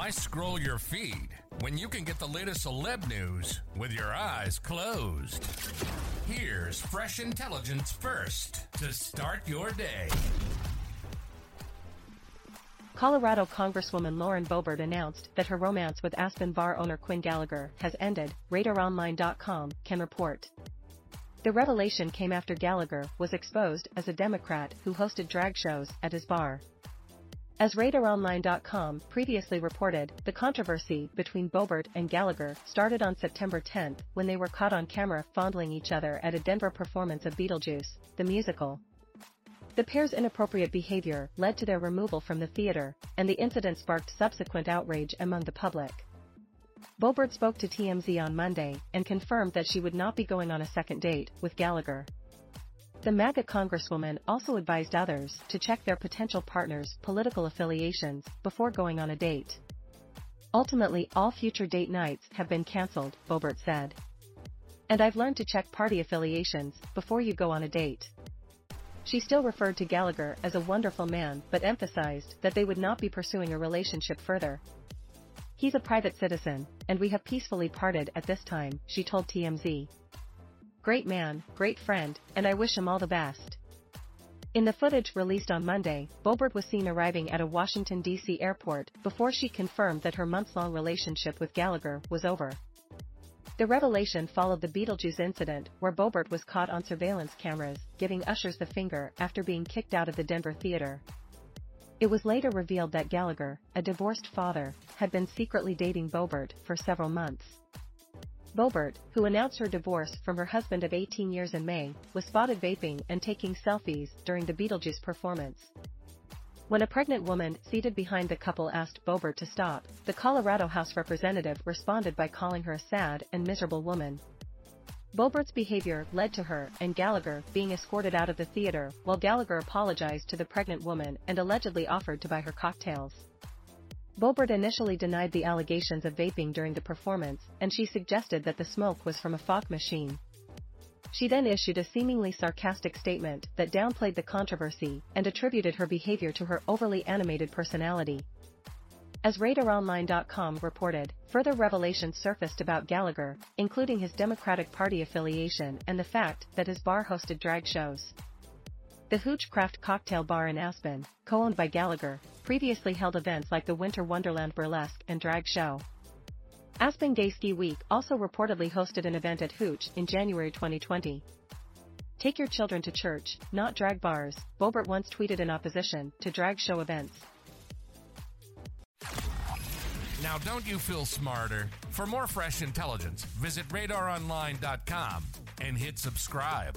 Why scroll your feed when you can get the latest celeb news with your eyes closed? Here's fresh intelligence first to start your day. Colorado Congresswoman Lauren Boebert announced that her romance with Aspen bar owner Quinn Gallagher has ended, RadarOnline.com can report. The revelation came after Gallagher was exposed as a Democrat who hosted drag shows at his bar. As RadarOnline.com previously reported, the controversy between Boebert and Gallagher started on September 10 when they were caught on camera fondling each other at a Denver performance of Beetlejuice, the musical. The pair's inappropriate behavior led to their removal from the theater, and the incident sparked subsequent outrage among the public. Boebert spoke to TMZ on Monday and confirmed that she would not be going on a second date with Gallagher. The MAGA congresswoman also advised others to check their potential partners' political affiliations before going on a date. Ultimately, all future date nights have been cancelled, Boebert said. And I've learned to check party affiliations before you go on a date. She still referred to Gallagher as a wonderful man but emphasized that they would not be pursuing a relationship further. He's a private citizen, and we have peacefully parted at this time, she told TMZ. Great man, great friend, and I wish him all the best. In the footage released on Monday, Boebert was seen arriving at a Washington, D.C. airport before she confirmed that her months-long relationship with Gallagher was over. The revelation followed the Beetlejuice incident where Boebert was caught on surveillance cameras giving ushers the finger after being kicked out of the Denver theater. It was later revealed that Gallagher, a divorced father, had been secretly dating Boebert for several months. Boebert, who announced her divorce from her husband of 18 years in May, was spotted vaping and taking selfies during the Beetlejuice performance. When a pregnant woman seated behind the couple asked Boebert to stop, the Colorado House representative responded by calling her a sad and miserable woman. Boebert's behavior led to her and Gallagher being escorted out of the theater while Gallagher apologized to the pregnant woman and allegedly offered to buy her cocktails. Boebert initially denied the allegations of vaping during the performance, and she suggested that the smoke was from a fog machine. She then issued a seemingly sarcastic statement that downplayed the controversy and attributed her behavior to her overly animated personality. As RadarOnline.com reported, further revelations surfaced about Gallagher, including his Democratic Party affiliation and the fact that his bar hosted drag shows. The Hoochcraft Cocktail Bar in Aspen, co-owned by Gallagher, previously held events like the Winter Wonderland Burlesque and Drag Show. Aspen Gay Ski Week also reportedly hosted an event at Hooch in January 2020. Take your children to church, not drag bars, Boebert once tweeted in opposition to drag show events. Now, don't you feel smarter? For more fresh intelligence, visit radaronline.com and hit subscribe.